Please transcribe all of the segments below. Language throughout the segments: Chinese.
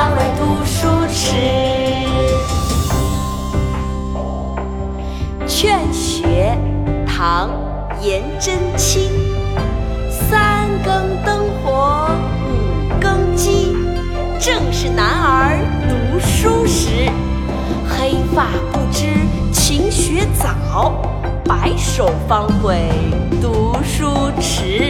方悔读书迟。劝学，唐·颜真卿。三更灯火五更鸡，正是男儿读书时。黑发不知勤学早，白首方悔读书迟。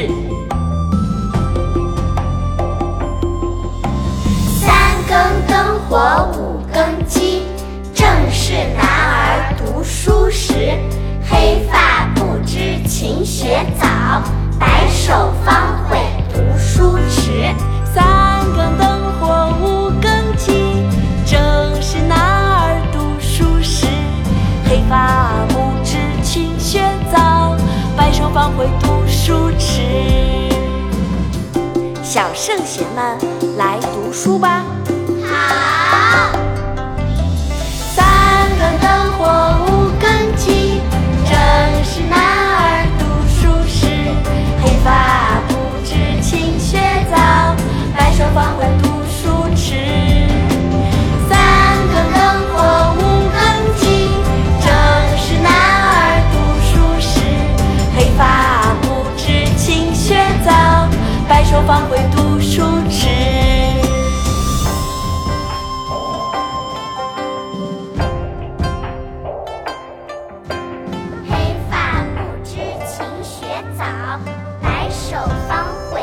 圣贤们，来读书吧！白首方悔